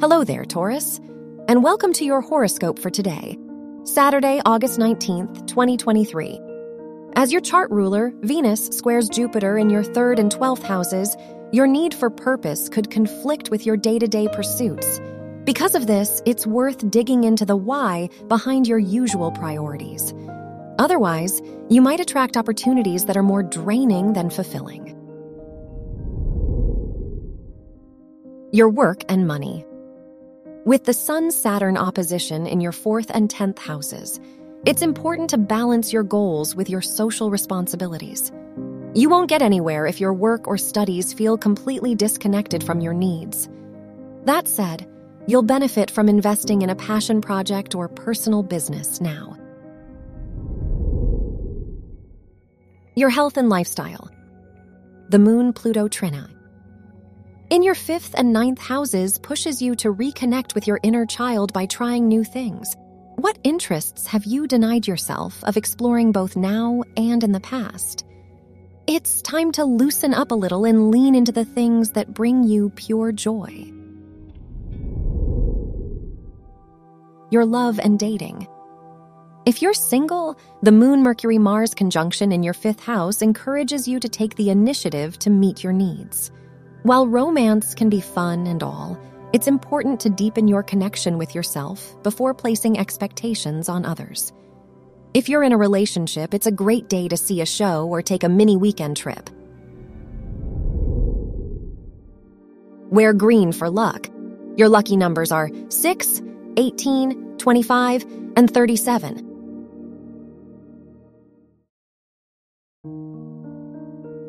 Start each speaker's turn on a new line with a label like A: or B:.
A: Hello there, Taurus, and welcome to your horoscope for today, Saturday, August 19th, 2023. As your chart ruler, Venus squares Jupiter in your third and 12th houses, your need for purpose could conflict with your day to day pursuits. Because of this, it's worth digging into the why behind your usual priorities. Otherwise, you might attract opportunities that are more draining than fulfilling. Your work and money. With the Sun Saturn opposition in your fourth and 10th houses, it's important to balance your goals with your social responsibilities. You won't get anywhere if your work or studies feel completely disconnected from your needs. That said, you'll benefit from investing in a passion project or personal business now. Your health and lifestyle. The Moon Pluto trine in your fifth and ninth houses pushes you to reconnect with your inner child by trying new things. What interests have you denied yourself of exploring both now and in the past? It's time to loosen up a little and lean into the things that bring you pure joy. Your love and dating. If you're single, the Moon Mercury Mars conjunction in your fifth house encourages you to take the initiative to meet your needs. While romance can be fun and all, it's important to deepen your connection with yourself before placing expectations on others. If you're in a relationship, it's a great day to see a show or take a mini weekend trip. Wear green for luck. Your lucky numbers are 6, 18, 25, and 37.